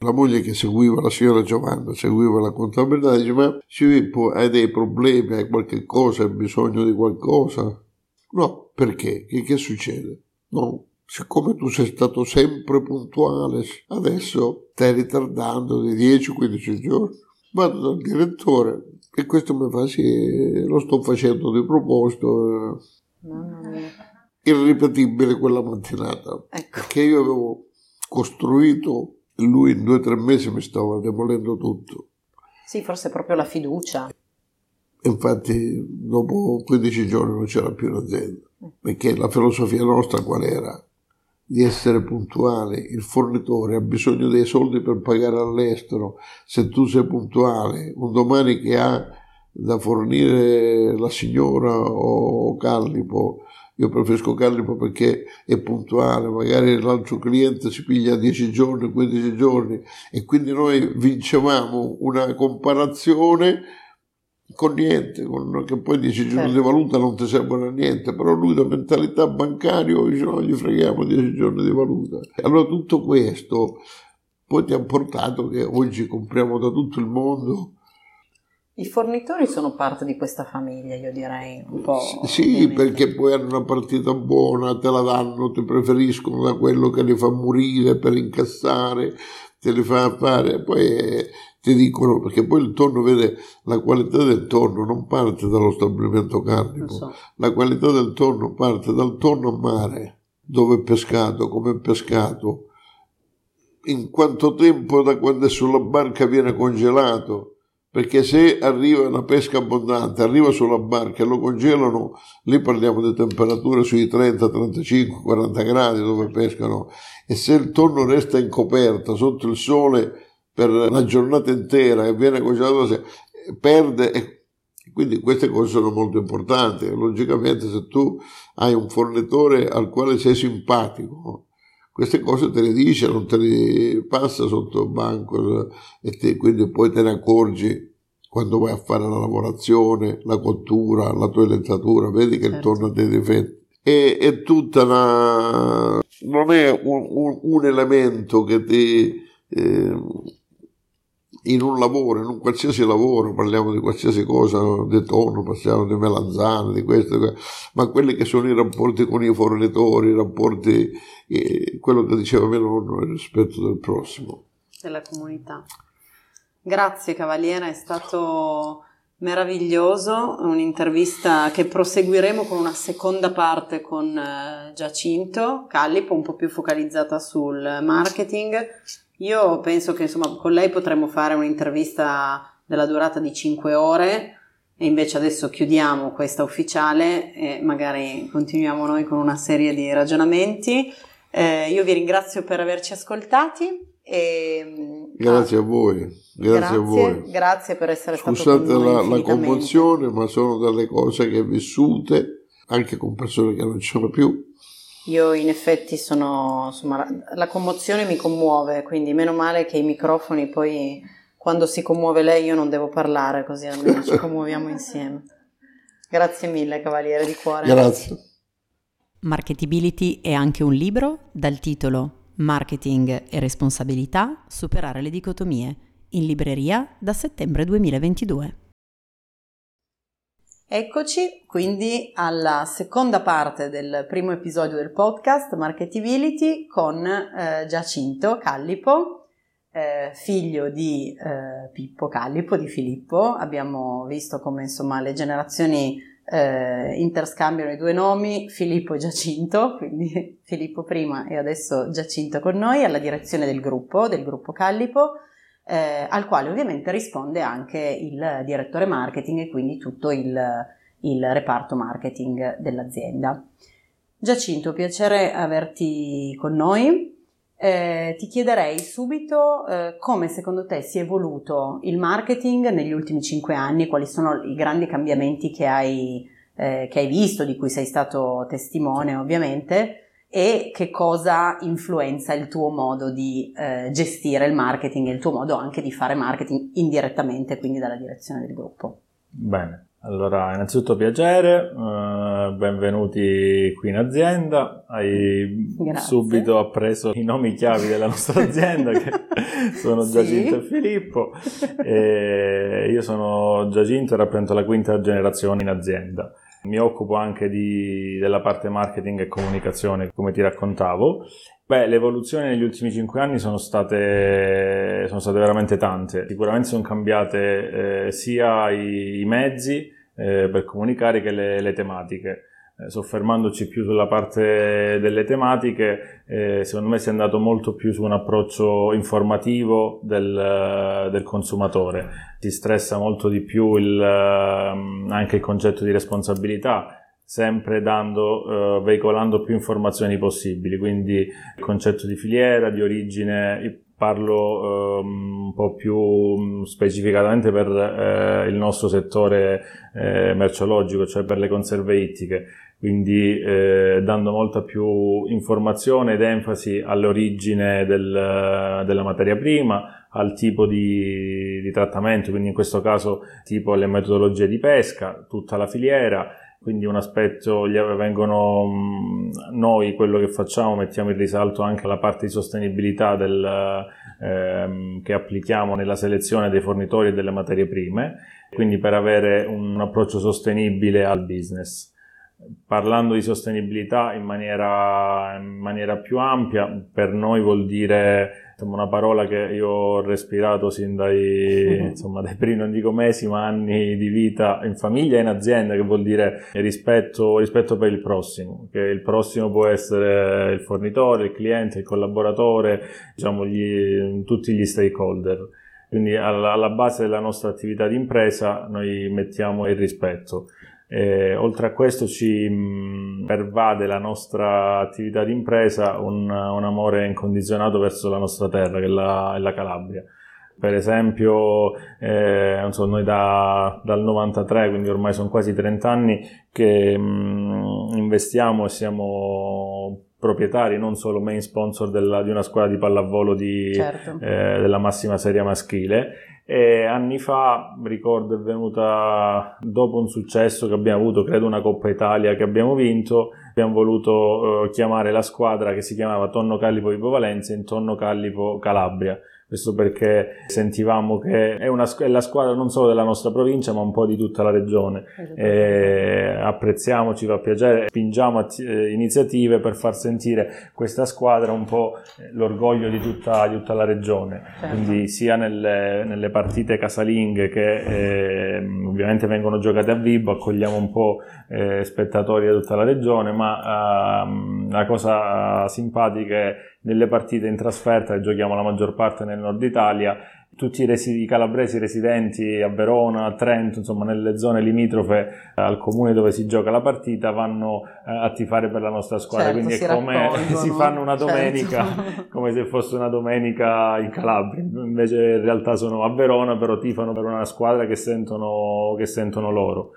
la moglie che seguiva la signora Giovanna seguiva la contabilità dice ma hai dei problemi hai qualche cosa hai bisogno di qualcosa? No perché? Che, che succede No, siccome tu sei stato sempre puntuale, adesso stai ritardando di 10-15 giorni. Vado dal direttore e questo mi fa sì, lo sto facendo di proposito. Mamma mia. Irripetibile quella mattinata. Ecco. Perché io avevo costruito, lui in due o tre mesi mi stava demolendo tutto. Sì, forse proprio la fiducia. Infatti dopo 15 giorni non c'era più un'azienda, perché la filosofia nostra qual era? Di essere puntuali, il fornitore ha bisogno dei soldi per pagare all'estero, se tu sei puntuale, un domani che ha da fornire la signora o Callipo, io preferisco Callipo perché è puntuale, magari l'altro cliente si piglia 10 giorni, 15 giorni e quindi noi vincevamo una comparazione con niente, con, che poi 10 giorni certo. di valuta non ti servono a niente, però lui da mentalità bancaria dice no, gli freghiamo 10 giorni di valuta. Allora tutto questo poi ti ha portato che oggi compriamo da tutto il mondo. I fornitori sono parte di questa famiglia, io direi un po'. Sì, perché poi hanno una partita buona, te la danno, ti preferiscono da quello che li fa morire per incassare, te li fa fare, poi ti dicono, perché poi il tonno vede la qualità del tonno non parte dallo stabilimento carnico, so. la qualità del tonno parte dal tonno a mare, dove è pescato, come è pescato, in quanto tempo da quando è sulla barca viene congelato, perché se arriva una pesca abbondante, arriva sulla barca e lo congelano, lì parliamo di temperature sui 30, 35, 40 gradi dove pescano, e se il tonno resta in coperta sotto il sole, per la giornata intera e viene congelato, perde. E quindi queste cose sono molto importanti. Logicamente se tu hai un fornitore al quale sei simpatico, queste cose te le dice, non te le passa sotto il banco e te, quindi poi te ne accorgi quando vai a fare la lavorazione, la cottura, la toilettatura, vedi che certo. torna dei difetti. E, è tutta una... non è un, un, un elemento che ti... Eh, in un lavoro, in un qualsiasi lavoro, parliamo di qualsiasi cosa, di tonno, parliamo di melanzane, di questo, ma quelli che sono i rapporti con i fornitori, i rapporti, eh, quello che diceva mio nonno, il rispetto del prossimo. Della comunità. Grazie Cavaliera, è stato meraviglioso, un'intervista che proseguiremo con una seconda parte con eh, Giacinto Callipo, un po' più focalizzata sul marketing io penso che insomma con lei potremmo fare un'intervista della durata di 5 ore e invece adesso chiudiamo questa ufficiale e magari continuiamo noi con una serie di ragionamenti. Eh, io vi ringrazio per averci ascoltati. E, grazie ah, a voi, grazie, grazie, a voi. Grazie per essere Scusate stato con noi. Scusate la, commozione, ma sono delle cose che vissute anche con persone che non ci sono più io in effetti sono, insomma, la commozione mi commuove, quindi meno male che i microfoni poi quando si commuove lei io non devo parlare, così almeno ci commuoviamo insieme. Grazie mille Cavaliere di cuore. Grazie. Marketability è anche un libro dal titolo Marketing e responsabilità, superare le dicotomie, in libreria da settembre 2022. Eccoci quindi alla seconda parte del primo episodio del podcast Marketability con eh, Giacinto Callipo, eh, figlio di eh, Pippo Callipo, di Filippo. Abbiamo visto come insomma le generazioni eh, interscambiano i due nomi, Filippo e Giacinto, quindi Filippo prima e adesso Giacinto con noi alla direzione del gruppo, del gruppo Callipo eh, al quale ovviamente risponde anche il direttore marketing e quindi tutto il, il reparto marketing dell'azienda. Giacinto, piacere averti con noi. Eh, ti chiederei subito eh, come secondo te si è evoluto il marketing negli ultimi cinque anni, quali sono i grandi cambiamenti che hai, eh, che hai visto, di cui sei stato testimone ovviamente, e che cosa influenza il tuo modo di eh, gestire il marketing e il tuo modo anche di fare marketing indirettamente, quindi dalla direzione del gruppo. Bene, allora innanzitutto piacere, uh, benvenuti qui in azienda, hai Grazie. subito appreso i nomi chiavi della nostra azienda che sono sì. Giacinto e Filippo e io sono Giacinto e rappresento la quinta generazione in azienda. Mi occupo anche di, della parte marketing e comunicazione, come ti raccontavo. Beh, le evoluzioni negli ultimi cinque anni sono state, sono state veramente tante. Sicuramente sono cambiate eh, sia i, i mezzi eh, per comunicare che le, le tematiche. Eh, soffermandoci più sulla parte delle tematiche, eh, secondo me si è andato molto più su un approccio informativo del, del consumatore. Si stressa molto di più il, ehm, anche il concetto di responsabilità, sempre dando, uh, veicolando più informazioni possibili, quindi il concetto di filiera, di origine, parlo um, un po' più mm, specificatamente per uh, il nostro settore uh, merceologico, cioè per le conserve ittiche, quindi eh, dando molta più informazione ed enfasi all'origine del, della materia prima, al tipo di, di, trattamento, quindi in questo caso tipo alle metodologie di pesca, tutta la filiera, quindi un aspetto, vengono, noi quello che facciamo mettiamo in risalto anche la parte di sostenibilità del, ehm, che applichiamo nella selezione dei fornitori e delle materie prime, quindi per avere un approccio sostenibile al business parlando di sostenibilità in maniera, in maniera, più ampia, per noi vuol dire insomma, una parola che io ho respirato sin dai, insomma, dai primi, non dico mesi, ma anni di vita in famiglia e in azienda, che vuol dire rispetto, rispetto per il prossimo, che il prossimo può essere il fornitore, il cliente, il collaboratore, diciamo, gli, tutti gli stakeholder. Quindi alla, alla base della nostra attività di impresa noi mettiamo il rispetto. E, oltre a questo ci mh, pervade la nostra attività di impresa un, un, amore incondizionato verso la nostra terra, che è la, è la Calabria. Per esempio, eh, so, noi da, dal 93, quindi ormai sono quasi 30 anni, che mh, investiamo e siamo proprietari, non solo main sponsor della, di una squadra di pallavolo di, certo. eh, della massima serie maschile e anni fa, ricordo, è venuta dopo un successo che abbiamo avuto, credo una Coppa Italia che abbiamo vinto, abbiamo voluto eh, chiamare la squadra che si chiamava Tonno Callipo Vibo Valencia in Tonno Callipo Calabria questo perché sentivamo che è, una, è, la squadra non solo della nostra provincia ma un po' di tutta la regione. E apprezziamo, ci fa piacere, spingiamo atti- eh, iniziative per far sentire questa squadra un po' l'orgoglio di tutta, di tutta la regione. Certo. Quindi sia nelle, nelle, partite casalinghe che eh, ovviamente vengono giocate a Vibo, accogliamo un po' eh, spettatori da tutta la regione, ma ehm, la cosa simpatica è nelle partite in trasferta, che giochiamo la maggior parte nel nord Italia, tutti i, resi- i calabresi residenti a Verona, a Trento, insomma nelle zone limitrofe eh, al comune dove si gioca la partita vanno eh, a tifare per la nostra squadra, certo, quindi è come si fanno una certo. domenica, certo. come se fosse una domenica in Calabria, invece in realtà sono a Verona, però tifano per una squadra che sentono, che sentono loro.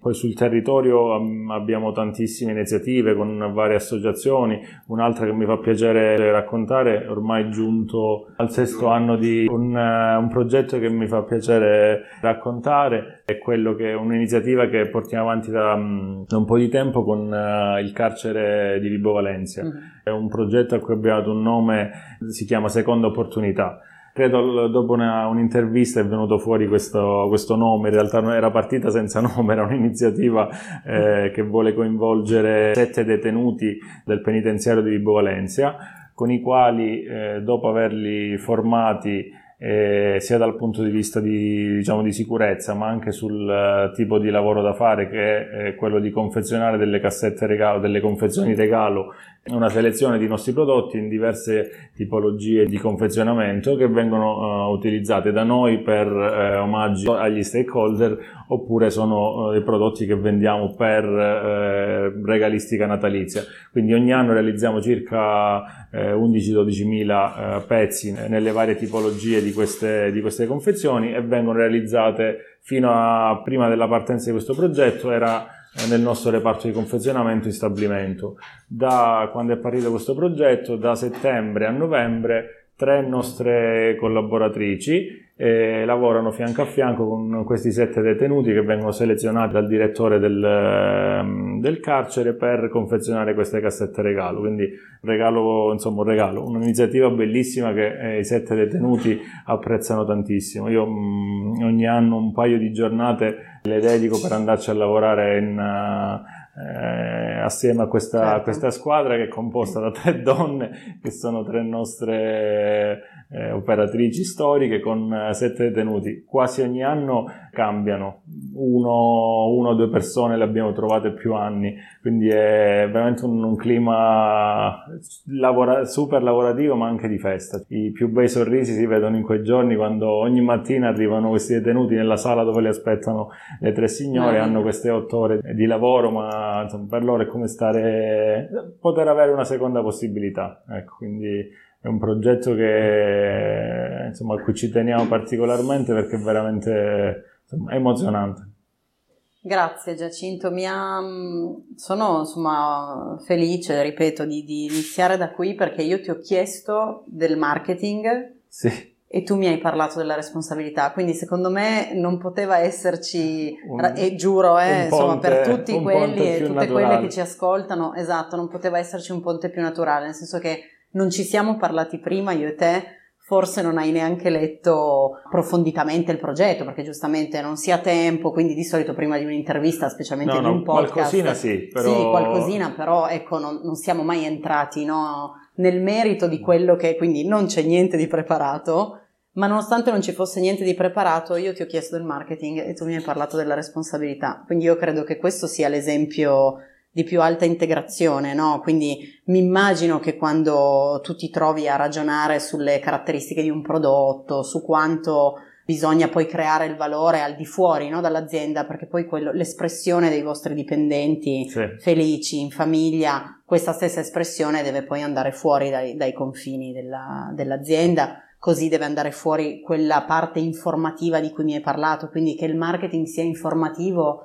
Poi sul territorio um, abbiamo tantissime iniziative con varie associazioni, un'altra che mi fa piacere raccontare, ormai giunto al sesto anno di un, uh, un progetto che mi fa piacere raccontare, è quello che è un'iniziativa che portiamo avanti da, um, da un po' di tempo con uh, il carcere di Vibo Valencia. Mm-hmm. È un progetto a cui abbiamo dato un nome, si chiama Seconda Opportunità credo dopo una, un'intervista è venuto fuori questo, questo, nome, in realtà non era partita senza nome, era un'iniziativa eh, che vuole coinvolgere sette detenuti del penitenziario di Vibo Valencia, con i quali eh, dopo averli formati eh, sia dal punto di vista di, diciamo, di sicurezza, ma anche sul uh, tipo di lavoro da fare, che è quello di confezionare delle cassette regalo, delle confezioni regalo, una selezione di nostri prodotti in diverse tipologie di confezionamento che vengono uh, utilizzate da noi per uh, omaggi agli stakeholder oppure sono dei prodotti che vendiamo per regalistica natalizia. Quindi ogni anno realizziamo circa 11-12 mila pezzi nelle varie tipologie di queste, di queste confezioni e vengono realizzate fino a prima della partenza di questo progetto era eh, nel nostro reparto di confezionamento in stabilimento. Da quando è partito questo progetto, da settembre a novembre, tre nostre collaboratrici e lavorano fianco a fianco con questi sette detenuti che vengono selezionati dal direttore del, ehm, del carcere per confezionare queste cassette regalo. Quindi regalo, insomma, un regalo, un'iniziativa bellissima che eh, i sette detenuti apprezzano tantissimo. Io mh, mm, ogni anno un paio di giornate le dedico per andarci a lavorare in, eh, assieme a questa, certo. questa, squadra che è composta da tre donne che sono tre nostre eh, operatrici storiche con eh, sette detenuti. Quasi ogni anno cambiano, uno, uno o due persone le abbiamo trovate più anni, quindi è veramente un, un clima lavora, super lavorativo ma anche di festa. I più bei sorrisi si vedono in quei giorni quando ogni mattina arrivano questi detenuti nella sala dove li aspettano le tre signore, mm. hanno queste otto ore di lavoro, ma insomma, per loro è come stare, poter avere una seconda possibilità. Ecco, quindi è un progetto che, insomma, a cui ci teniamo particolarmente perché è veramente insomma, emozionante. Grazie Giacinto, ha, mm, sono insomma, felice, ripeto, di, di, iniziare da qui perché io ti ho chiesto del marketing sì. e tu mi hai parlato della responsabilità, quindi secondo me non poteva esserci, un, e giuro, eh, insomma, ponte, per tutti quelli e tutte naturale. quelle che ci ascoltano, esatto, non poteva esserci un ponte più naturale, nel senso che non ci siamo parlati prima io e te, forse non hai neanche letto approfonditamente il progetto, perché giustamente non si ha tempo, quindi di solito prima di un'intervista, specialmente no, di un podcast... Qualcosina sì, però... Sì, qualcosina, però ecco, non, non siamo mai entrati no, nel merito di quello che... quindi non c'è niente di preparato, ma nonostante non ci fosse niente di preparato, io ti ho chiesto del marketing e tu mi hai parlato della responsabilità, quindi io credo che questo sia l'esempio di più alta integrazione, no? Quindi mi immagino che quando tu ti trovi a ragionare sulle caratteristiche di un prodotto, su quanto bisogna poi creare il valore al di fuori no? dall'azienda, perché poi quello, l'espressione dei vostri dipendenti sì. felici in famiglia, questa stessa espressione deve poi andare fuori dai, dai confini della, dell'azienda, così deve andare fuori quella parte informativa di cui mi hai parlato, quindi che il marketing sia informativo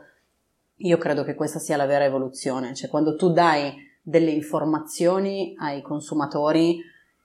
io credo che questa sia la vera evoluzione, cioè quando tu dai delle informazioni ai consumatori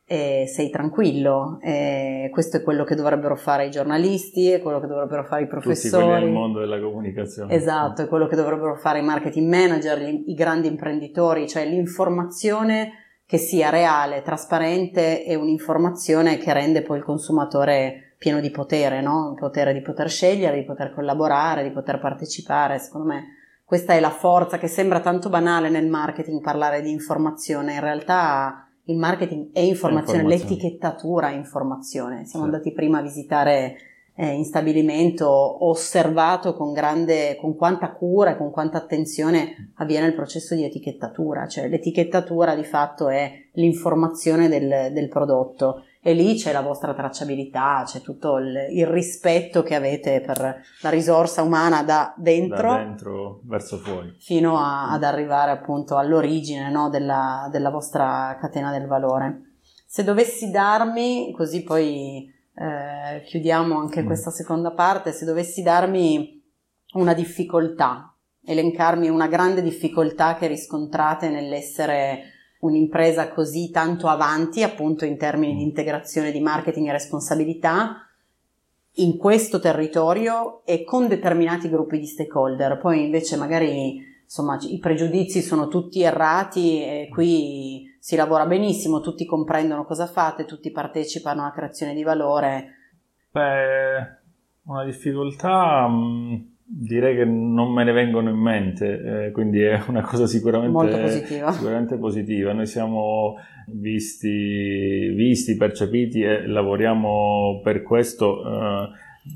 eh, sei tranquillo, eh, questo è quello che dovrebbero fare i giornalisti, è quello che dovrebbero fare i professori. Tutti nel mondo della comunicazione. Esatto, è quello che dovrebbero fare i marketing manager, gli, i grandi imprenditori, cioè l'informazione che sia reale, trasparente e un'informazione che rende poi il consumatore pieno di potere, no? Il potere di poter scegliere, di poter collaborare, di poter partecipare, secondo me questa è la forza che sembra tanto banale nel marketing parlare di informazione, in realtà il marketing è informazione, informazione. l'etichettatura è informazione. Siamo sì. andati prima a visitare eh, in stabilimento, ho osservato con grande, con quanta cura e con quanta attenzione avviene il processo di etichettatura, cioè l'etichettatura di fatto è l'informazione del, del prodotto e lì c'è la vostra tracciabilità, c'è tutto il, il, rispetto che avete per la risorsa umana da dentro, da dentro verso fuori, fino a, ad arrivare appunto all'origine no, della, della, vostra catena del valore. Se dovessi darmi, così poi eh, chiudiamo anche mm. questa seconda parte, se dovessi darmi una difficoltà, elencarmi una grande difficoltà che riscontrate nell'essere un'impresa così tanto avanti appunto in termini di integrazione di marketing e responsabilità in questo territorio e con determinati gruppi di stakeholder. Poi invece magari insomma i pregiudizi sono tutti errati e qui si lavora benissimo, tutti comprendono cosa fate, tutti partecipano alla creazione di valore. Beh, una difficoltà mh mm, Direi che non me ne vengono in mente, eh, quindi è una cosa sicuramente positiva. sicuramente positiva. Noi siamo visti, visti, percepiti e lavoriamo per questo, eh,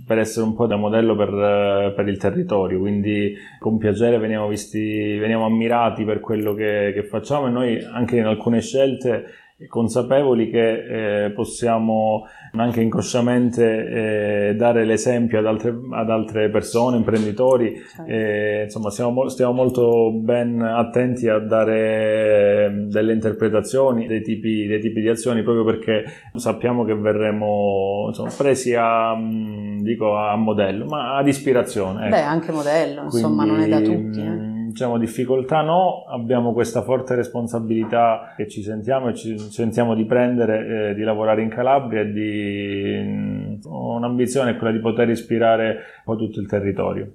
per essere un po' da modello per, per, il territorio, quindi con piacere veniamo visti, veniamo ammirati per quello che, che facciamo e noi anche in alcune scelte consapevoli che eh, possiamo anche inconsciamente eh, dare l'esempio ad altre, ad altre persone, imprenditori, certo. eh, insomma siamo, stiamo molto ben attenti a dare ehm, delle interpretazioni dei tipi, dei tipi, di azioni proprio perché sappiamo che verremo insomma, presi a, mm, dico, a modello, ma ad ispirazione. Ecco. Beh, anche modello, Quindi, insomma, non è da tutti. Diciamo, difficoltà no, abbiamo questa forte responsabilità che ci sentiamo e ci sentiamo di prendere, eh, di lavorare in Calabria e di mm, un'ambizione è quella di poter ispirare un po' tutto il territorio.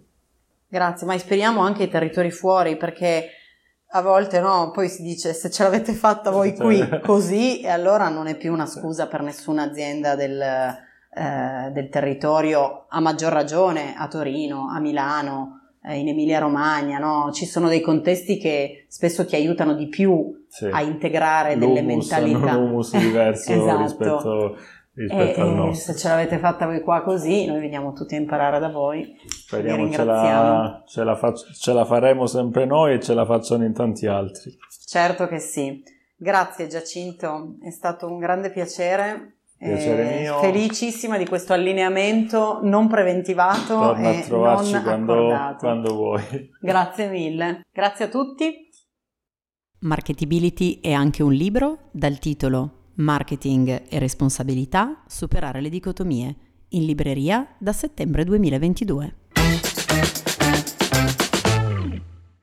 Grazie, ma ispiriamo anche i territori fuori perché a volte no, poi si dice se ce l'avete fatta voi qui così e allora non è più una scusa per nessuna azienda del, eh, del territorio, a maggior ragione a Torino, a Milano, in Emilia Romagna, no? ci sono dei contesti che spesso ti aiutano di più sì. a integrare l'humus, delle mentalità. Un humus diverso esatto. rispetto rispetto e, al nostro. Se ce l'avete fatta voi qua così, noi veniamo tutti a imparare da voi. Speriamo ce la, ce, la fac- ce la faremo sempre noi e ce la facciano in tanti altri. Certo che sì. Grazie Giacinto, è stato un grande piacere. Piacere mio. Felicissima di questo allineamento non preventivato Torna e a trovarci non quando, quando vuoi. Grazie mille. Grazie a tutti. Marketability è anche un libro dal titolo Marketing e responsabilità, superare le dicotomie, in libreria da settembre 2022.